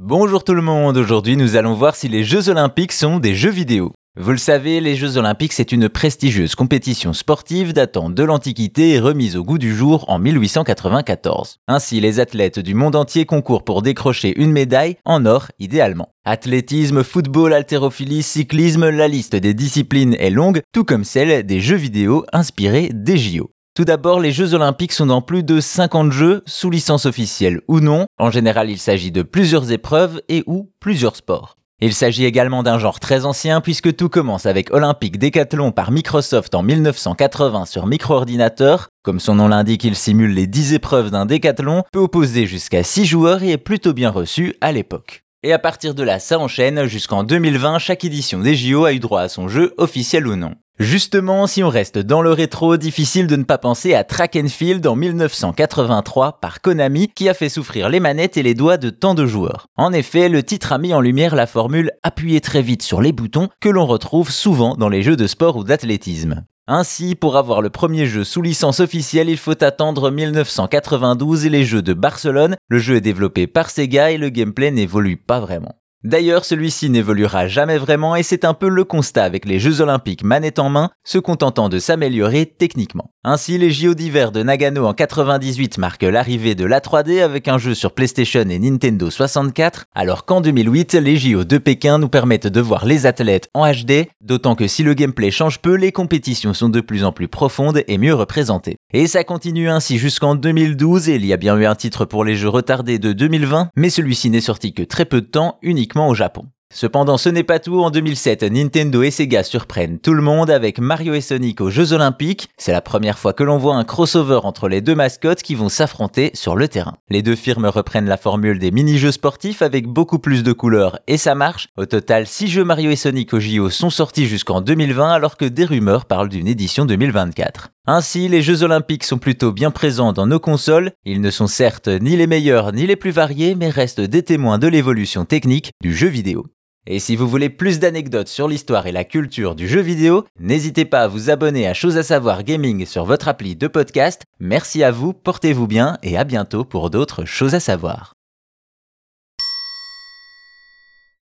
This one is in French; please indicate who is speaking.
Speaker 1: Bonjour tout le monde, aujourd'hui nous allons voir si les Jeux olympiques sont des jeux vidéo. Vous le savez, les Jeux olympiques c'est une prestigieuse compétition sportive datant de l'Antiquité et remise au goût du jour en 1894. Ainsi, les athlètes du monde entier concourent pour décrocher une médaille en or idéalement. Athlétisme, football, haltérophilie, cyclisme, la liste des disciplines est longue, tout comme celle des jeux vidéo inspirés des JO. Tout d'abord, les Jeux olympiques sont dans plus de 50 jeux, sous licence officielle ou non. En général, il s'agit de plusieurs épreuves et ou plusieurs sports. Il s'agit également d'un genre très ancien puisque tout commence avec Olympique Décathlon par Microsoft en 1980 sur micro-ordinateur. Comme son nom l'indique, il simule les 10 épreuves d'un décathlon, peut opposer jusqu'à 6 joueurs et est plutôt bien reçu à l'époque. Et à partir de là, ça enchaîne, jusqu'en 2020, chaque édition des JO a eu droit à son jeu, officiel ou non. Justement, si on reste dans le rétro, difficile de ne pas penser à Track and Field en 1983 par Konami qui a fait souffrir les manettes et les doigts de tant de joueurs. En effet, le titre a mis en lumière la formule appuyer très vite sur les boutons que l'on retrouve souvent dans les jeux de sport ou d'athlétisme. Ainsi, pour avoir le premier jeu sous licence officielle, il faut attendre 1992 et les jeux de Barcelone. Le jeu est développé par Sega et le gameplay n'évolue pas vraiment. D'ailleurs, celui-ci n'évoluera jamais vraiment et c'est un peu le constat avec les Jeux Olympiques manette en main, se contentant de s'améliorer techniquement. Ainsi, les JO d'hiver de Nagano en 98 marquent l'arrivée de la 3D avec un jeu sur PlayStation et Nintendo 64, alors qu'en 2008, les JO de Pékin nous permettent de voir les athlètes en HD, d'autant que si le gameplay change peu, les compétitions sont de plus en plus profondes et mieux représentées. Et ça continue ainsi jusqu'en 2012 et il y a bien eu un titre pour les Jeux retardés de 2020, mais celui-ci n'est sorti que très peu de temps, uniquement au Japon. Cependant, ce n'est pas tout. En 2007, Nintendo et Sega surprennent tout le monde avec Mario et Sonic aux Jeux Olympiques. C'est la première fois que l'on voit un crossover entre les deux mascottes qui vont s'affronter sur le terrain. Les deux firmes reprennent la formule des mini-jeux sportifs avec beaucoup plus de couleurs et ça marche. Au total, 6 jeux Mario et Sonic au JO sont sortis jusqu'en 2020 alors que des rumeurs parlent d'une édition 2024. Ainsi, les Jeux Olympiques sont plutôt bien présents dans nos consoles. Ils ne sont certes ni les meilleurs ni les plus variés, mais restent des témoins de l'évolution technique du jeu vidéo. Et si vous voulez plus d'anecdotes sur l'histoire et la culture du jeu vidéo, n'hésitez pas à vous abonner à Chose à savoir gaming sur votre appli de podcast. Merci à vous, portez-vous bien et à bientôt pour d'autres choses à savoir.